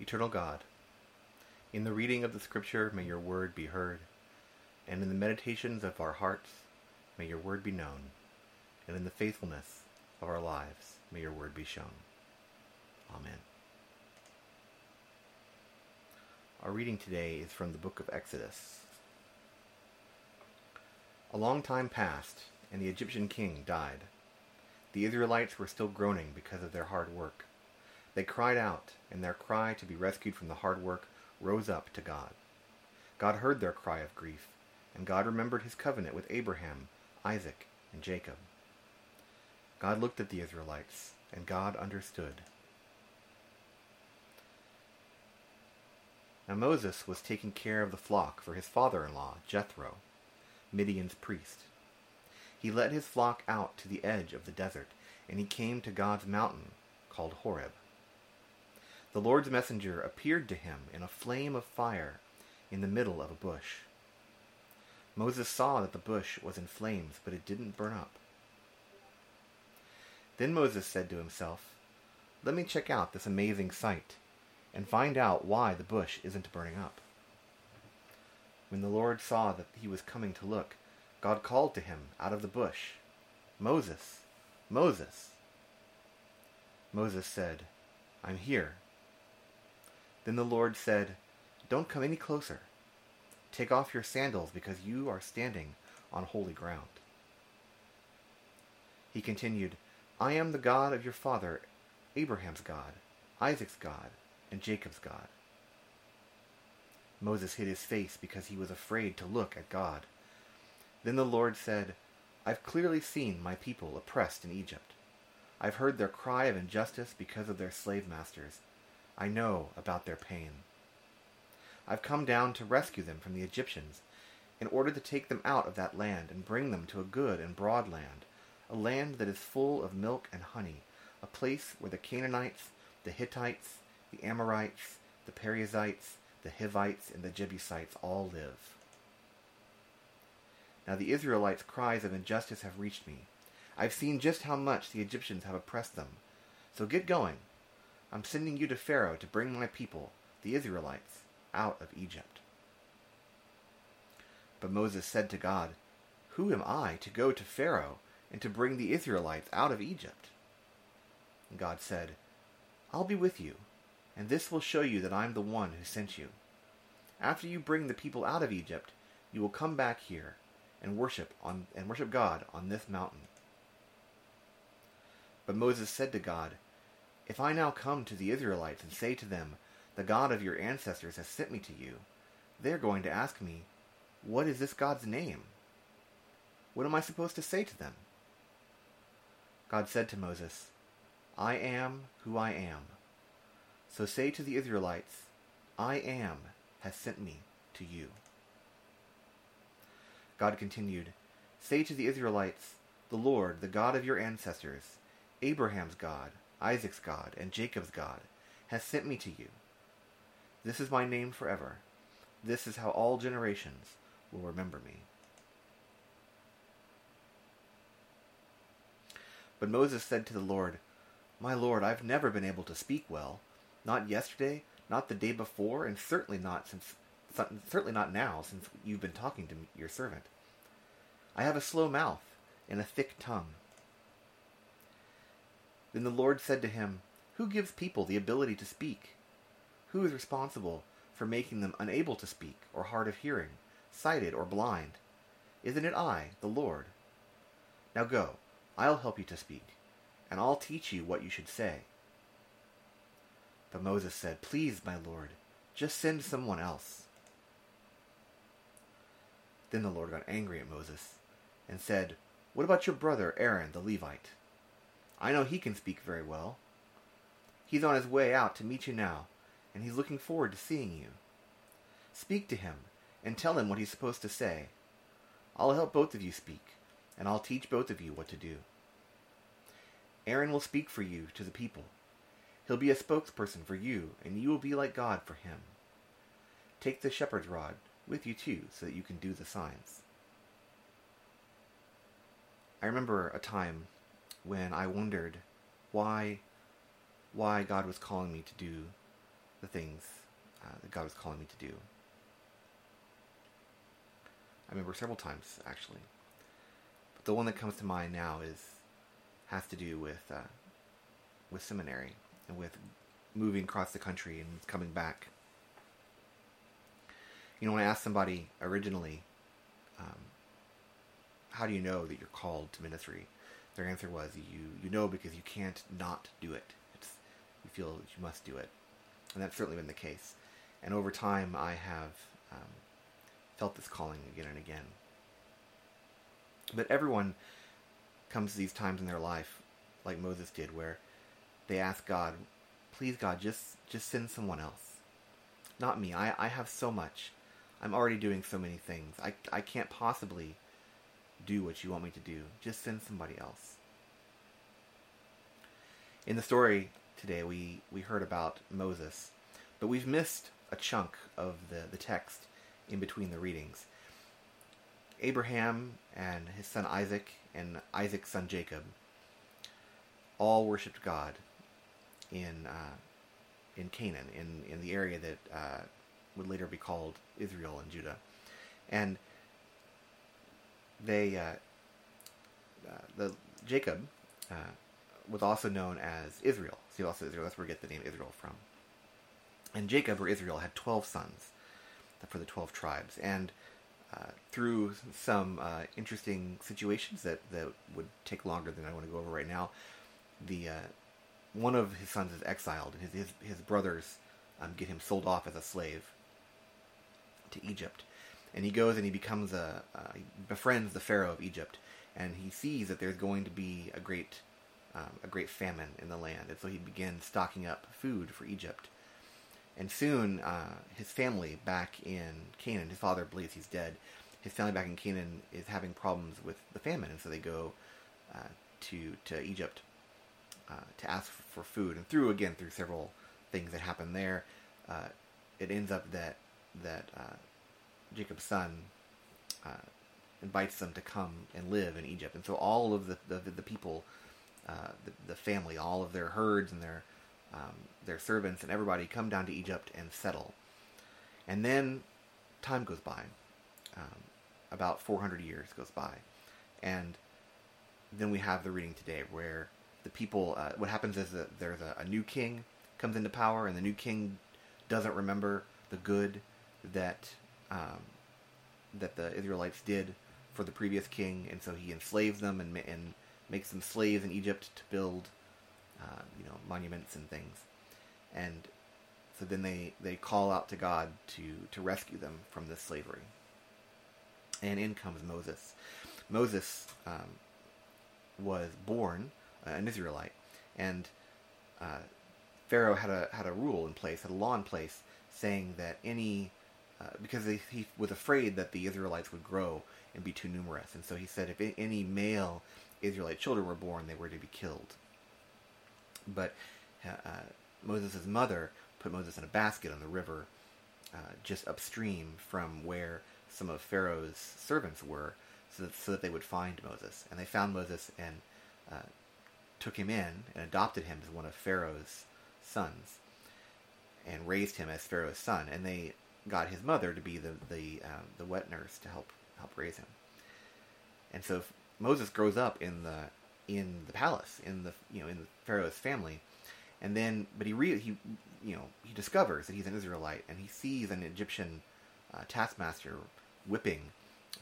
Eternal God, in the reading of the Scripture may your word be heard, and in the meditations of our hearts may your word be known, and in the faithfulness of our lives may your word be shown. Amen. Our reading today is from the book of Exodus. A long time passed, and the Egyptian king died. The Israelites were still groaning because of their hard work. They cried out, and their cry to be rescued from the hard work rose up to God. God heard their cry of grief, and God remembered his covenant with Abraham, Isaac, and Jacob. God looked at the Israelites, and God understood. Now Moses was taking care of the flock for his father-in-law, Jethro, Midian's priest. He led his flock out to the edge of the desert, and he came to God's mountain called Horeb. The Lord's messenger appeared to him in a flame of fire in the middle of a bush. Moses saw that the bush was in flames, but it didn't burn up. Then Moses said to himself, Let me check out this amazing sight and find out why the bush isn't burning up. When the Lord saw that he was coming to look, God called to him out of the bush, Moses, Moses. Moses said, I'm here. Then the Lord said, Don't come any closer. Take off your sandals because you are standing on holy ground. He continued, I am the God of your father, Abraham's God, Isaac's God, and Jacob's God. Moses hid his face because he was afraid to look at God. Then the Lord said, I've clearly seen my people oppressed in Egypt. I've heard their cry of injustice because of their slave masters I know about their pain. I've come down to rescue them from the Egyptians, in order to take them out of that land and bring them to a good and broad land, a land that is full of milk and honey, a place where the Canaanites, the Hittites, the Amorites, the Perizzites, the Hivites, and the Jebusites all live. Now the Israelites' cries of injustice have reached me. I've seen just how much the Egyptians have oppressed them. So get going. I'm sending you to Pharaoh to bring my people, the Israelites, out of Egypt. But Moses said to God, Who am I to go to Pharaoh and to bring the Israelites out of Egypt? And God said, I'll be with you, and this will show you that I'm the one who sent you. After you bring the people out of Egypt, you will come back here and worship on and worship God on this mountain. But Moses said to God, if I now come to the Israelites and say to them, The God of your ancestors has sent me to you, they are going to ask me, What is this God's name? What am I supposed to say to them? God said to Moses, I am who I am. So say to the Israelites, I am has sent me to you. God continued, Say to the Israelites, The Lord, the God of your ancestors, Abraham's God, Isaac's God, and Jacob's God, has sent me to you. This is my name forever. This is how all generations will remember me. But Moses said to the Lord, My Lord, I've never been able to speak well, not yesterday, not the day before, and certainly not since certainly not now since you've been talking to your servant. I have a slow mouth and a thick tongue. Then the Lord said to him, Who gives people the ability to speak? Who is responsible for making them unable to speak, or hard of hearing, sighted, or blind? Isn't it I, the Lord? Now go, I'll help you to speak, and I'll teach you what you should say. But Moses said, Please, my Lord, just send someone else. Then the Lord got angry at Moses and said, What about your brother Aaron the Levite? I know he can speak very well. He's on his way out to meet you now, and he's looking forward to seeing you. Speak to him, and tell him what he's supposed to say. I'll help both of you speak, and I'll teach both of you what to do. Aaron will speak for you to the people. He'll be a spokesperson for you, and you will be like God for him. Take the shepherd's rod with you too, so that you can do the signs. I remember a time when I wondered why why God was calling me to do the things uh, that God was calling me to do. I remember several times actually, but the one that comes to mind now is has to do with uh, with seminary and with moving across the country and coming back. You know, when I asked somebody originally, um, how do you know that you're called to ministry? Their answer was, you you know because you can't not do it. It's you feel you must do it, and that's certainly been the case. And over time, I have um, felt this calling again and again. But everyone comes to these times in their life, like Moses did, where they ask God, "Please, God, just just send someone else, not me. I I have so much. I'm already doing so many things. I I can't possibly." Do what you want me to do. Just send somebody else. In the story today, we, we heard about Moses, but we've missed a chunk of the, the text in between the readings. Abraham and his son Isaac and Isaac's son Jacob all worshipped God in uh, in Canaan, in, in the area that uh, would later be called Israel and Judah. And they uh, uh, the Jacob uh, was also known as Israel. See, also Israel. That's where we get the name Israel from. And Jacob or Israel had twelve sons for the twelve tribes, and uh, through some interesting situations that, that would take longer than I want to go over right now, the one of his sons is exiled, and his his, his brothers um, get him sold off as a slave to Egypt and he goes and he becomes a uh, he befriends the pharaoh of Egypt, and he sees that there's going to be a great um, a great famine in the land, and so he begins stocking up food for Egypt. And soon, uh, his family back in Canaan, his father believes he's dead. His family back in Canaan is having problems with the famine, and so they go uh, to to Egypt uh, to ask for food. And through again through several things that happen there, uh, it ends up that that uh, Jacob's son uh, invites them to come and live in Egypt, and so all of the the, the people, uh, the, the family, all of their herds and their um, their servants and everybody come down to Egypt and settle, and then time goes by, um, about 400 years goes by, and then we have the reading today where the people. Uh, what happens is that there's a, a new king comes into power, and the new king doesn't remember the good that um, that the Israelites did for the previous king, and so he enslaves them and, and makes them slaves in Egypt to build, uh, you know, monuments and things, and so then they, they call out to God to to rescue them from this slavery. And in comes Moses. Moses um, was born uh, an Israelite, and uh, Pharaoh had a had a rule in place, had a law in place, saying that any uh, because he, he was afraid that the Israelites would grow and be too numerous. And so he said if any male Israelite children were born, they were to be killed. But uh, uh Moses' mother put Moses in a basket on the river uh, just upstream from where some of Pharaoh's servants were so that, so that they would find Moses. And they found Moses and uh, took him in and adopted him as one of Pharaoh's sons and raised him as Pharaoh's son. And they got his mother to be the the um, the wet nurse to help help raise him. And so Moses grows up in the in the palace in the you know in Pharaoh's family, and then but he re- he you know he discovers that he's an Israelite and he sees an Egyptian uh, taskmaster whipping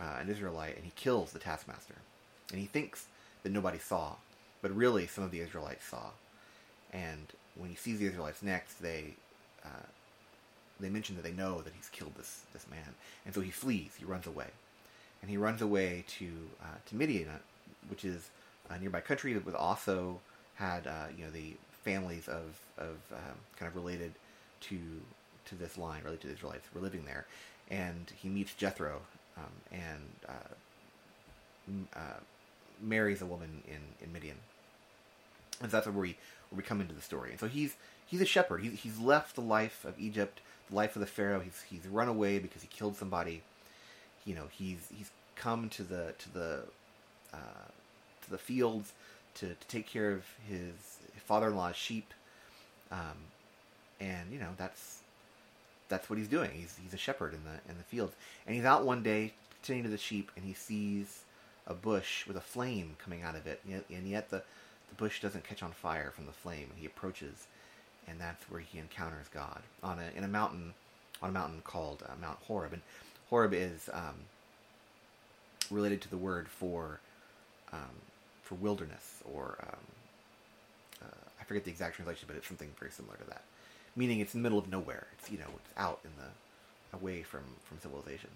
uh, an Israelite and he kills the taskmaster, and he thinks that nobody saw, but really some of the Israelites saw, and when he sees the Israelites next, they uh, they mention that they know that he's killed this this man, and so he flees. He runs away, and he runs away to uh, to Midian, which is a nearby country that was also had uh, you know the families of of um, kind of related to to this line, related to the Israelites, were living there, and he meets Jethro um, and uh, uh, marries a woman in in Midian, and so that's where we where we come into the story. And so he's he's a shepherd. He's he's left the life of Egypt the life of the pharaoh. He's he's run away because he killed somebody. You know, he's he's come to the to the uh, to the fields to, to take care of his father-in-law's sheep. Um, and you know that's that's what he's doing. He's he's a shepherd in the in the fields, and he's out one day tending to the sheep, and he sees a bush with a flame coming out of it, and yet the the bush doesn't catch on fire from the flame. And he approaches, and that's where he encounters God on a in a mountain on a mountain called uh, Mount Horeb, and Horeb is um, related to the word for um, for wilderness or um, uh, I forget the exact translation, but it's something very similar to that. Meaning it's in the middle of nowhere. It's you know it's out in the away from from civilization.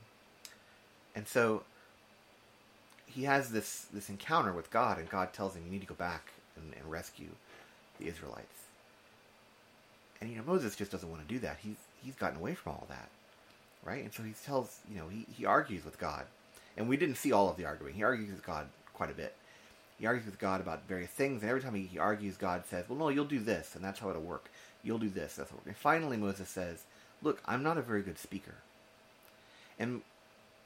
And so he has this this encounter with God, and God tells him, "You need to go back and, and rescue the Israelites." And you know Moses just doesn't want to do that. He's he's gotten away from all that, right? And so he tells you know he he argues with God, and we didn't see all of the arguing. He argues with God quite a bit. He argues with God about various things, and every time he, he argues, God says, "Well, no, you'll do this, and that's how it'll work. You'll do this, that's how it'll work." And finally, Moses says, "Look, I'm not a very good speaker." And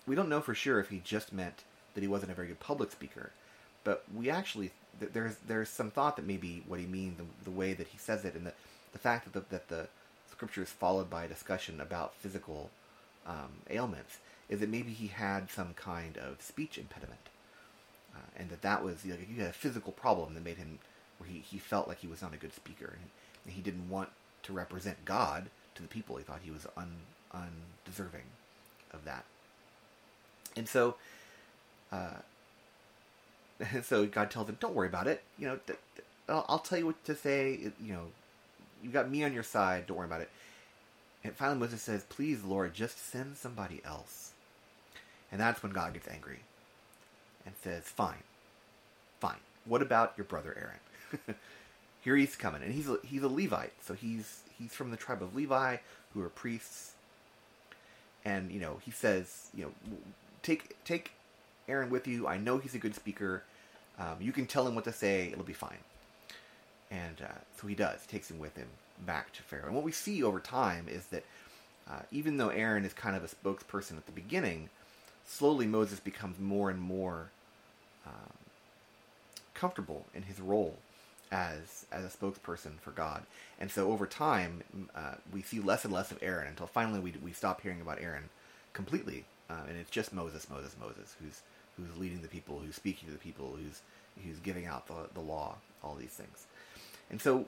we don't know for sure if he just meant that he wasn't a very good public speaker, but we actually there's there's some thought that maybe what he means the, the way that he says it and the the fact that the, that the scripture is followed by a discussion about physical um, ailments is that maybe he had some kind of speech impediment, uh, and that that was you know, he had a physical problem that made him where he, he felt like he was not a good speaker and, he didn't want to represent God to the people. He thought he was un, undeserving of that, and so. Uh, so God tells him, "Don't worry about it. You know, I'll, tell you what to say. You know, you got me on your side. Don't worry about it." And finally, Moses says, "Please, Lord, just send somebody else." And that's when God gets angry and says, "Fine, fine. What about your brother Aaron? Here he's coming, and he's a, he's a Levite, so he's he's from the tribe of Levi, who are priests. And you know, he says, you know, take take Aaron with you. I know he's a good speaker. Um, you can tell him what to say; it'll be fine." And uh, so he does. Takes him with him back to Pharaoh. And what we see over time is that uh, even though Aaron is kind of a spokesperson at the beginning, slowly Moses becomes more and more um, comfortable in his role as as a spokesperson for God. And so over time, uh, we see less and less of Aaron until finally we we stop hearing about Aaron completely, uh, and it's just Moses, Moses, Moses, who's who's leading the people, who's speaking to the people, who's who's giving out the the law, all these things. And so,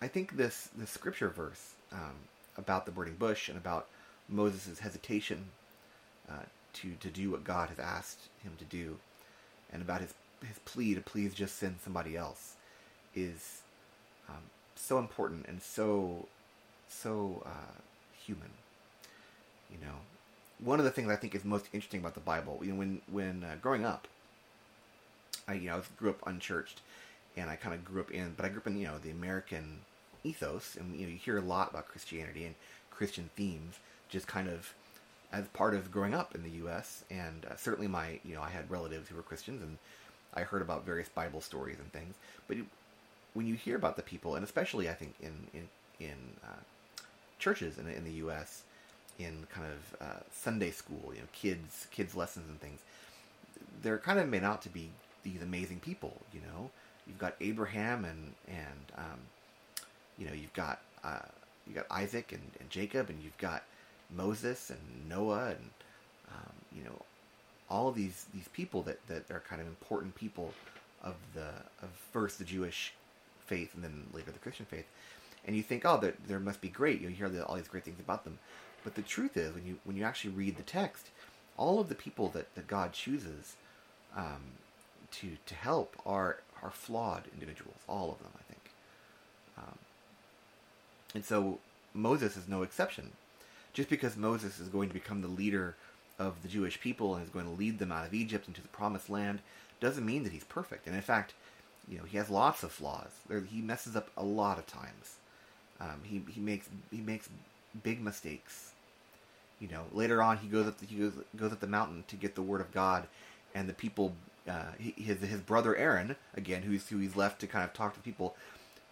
I think this this scripture verse um, about the burning bush and about Moses' hesitation uh, to to do what God has asked him to do, and about his his plea to please just send somebody else, is um, so important and so so uh, human. You know, one of the things I think is most interesting about the Bible, you know, when when uh, growing up, I you know I grew up unchurched, and I kind of grew up in, but I grew up in you know the American ethos, and you know you hear a lot about Christianity and Christian themes, just kind of as part of growing up in the U.S. And uh, certainly my you know I had relatives who were Christians, and I heard about various Bible stories and things. But when you hear about the people, and especially I think in in in uh, churches in, in the U.S. in kind of uh, Sunday school, you know, kids kids lessons and things, they're kind of made out to be these amazing people, you know you've got Abraham and and um, you know you've got uh, you got Isaac and, and, Jacob and you've got Moses and Noah and um, you know all these these people that, that are kind of important people of the of first the Jewish faith and then later the Christian faith. And you think oh there, there must be great. You hear all these great things about them. But the truth is when you when you actually read the text all of the people that, that God chooses um, to to help are are flawed individuals, all of them, I think. Um, and so Moses is no exception. Just because Moses is going to become the leader of the Jewish people and is going to lead them out of Egypt into the promised land doesn't mean that he's perfect. And in fact, you know, he has lots of flaws. he messes up a lot of times. Um, he he makes he makes big mistakes. You know, later on he goes up the, he goes goes up the mountain to get the word of God, and the people uh, his his brother Aaron, again, who's who he's left to kind of talk to people,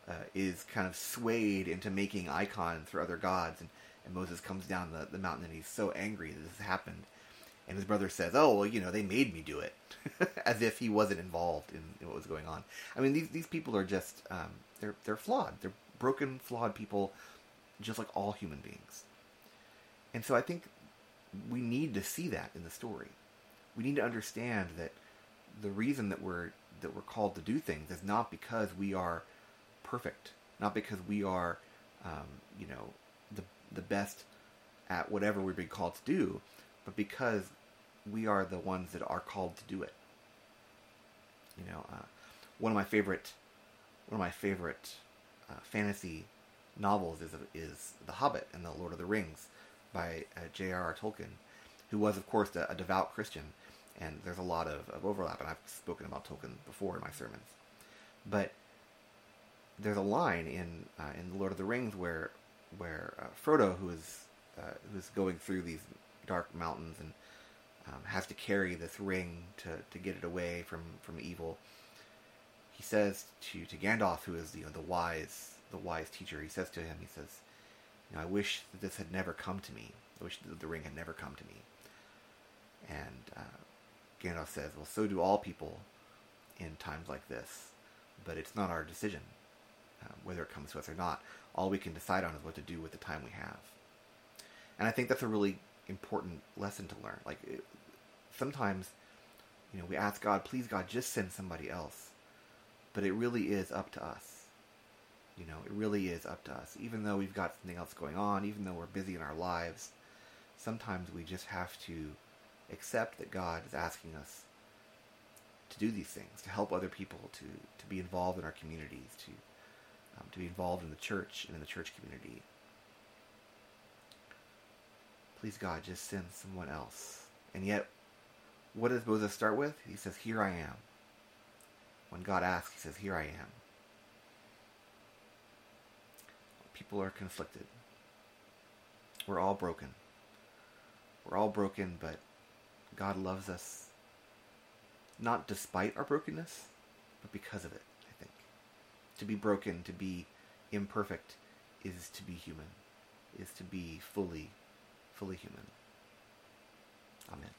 uh, is kind of swayed into making icons for other gods, and, and Moses comes down the, the mountain and he's so angry that this has happened, and his brother says, "Oh, well, you know, they made me do it," as if he wasn't involved in, in, what was going on. I mean, these these people are just um, they're they're flawed. They're broken, flawed people, just like all human beings. And so I think we need to see that in the story. We need to understand that the reason that we're that we're called to do things is not because we are perfect, not because we are, um, you know, the the best at whatever we're being called to do, but because we are the ones that are called to do it. You know, uh, one of my favorite one of my favorite uh, fantasy novels is is The Hobbit and the Lord of the Rings by uh, J.R.R. Tolkien, who was, of course, a, a, devout Christian. And there's a lot of, of overlap, and I've spoken about Tolkien before in my sermons. But there's a line in uh, in the Lord of the Rings where where uh, Frodo, who is uh, who is going through these dark mountains and um, has to carry this ring to, to get it away from, from evil, he says to, to Gandalf, who is you know the wise the wise teacher, he says to him, he says, you know, I wish that this had never come to me. I wish that the ring had never come to me. And uh, Gandalf says, well, so do all people in times like this, but it's not our decision uh, whether it comes to us or not. All we can decide on is what to do with the time we have. And I think that's a really important lesson to learn. Like it, sometimes, you know, we ask God, please God, just send somebody else. But it really is up to us. You know, it really is up to us. Even though we've got something else going on, even though we're busy in our lives, sometimes we just have to accept that God is asking us to do these things, to help other people, to, to be involved in our communities, to um, to be involved in the church and in the church community. Please, God, just send someone else. And yet, what does Moses start with? He says, Here I am. When God asks, he says, Here I am. People are conflicted. We're all broken. We're all broken, but God loves us not despite our brokenness, but because of it, I think. To be broken, to be imperfect, is to be human, is to be fully, fully human. Amen.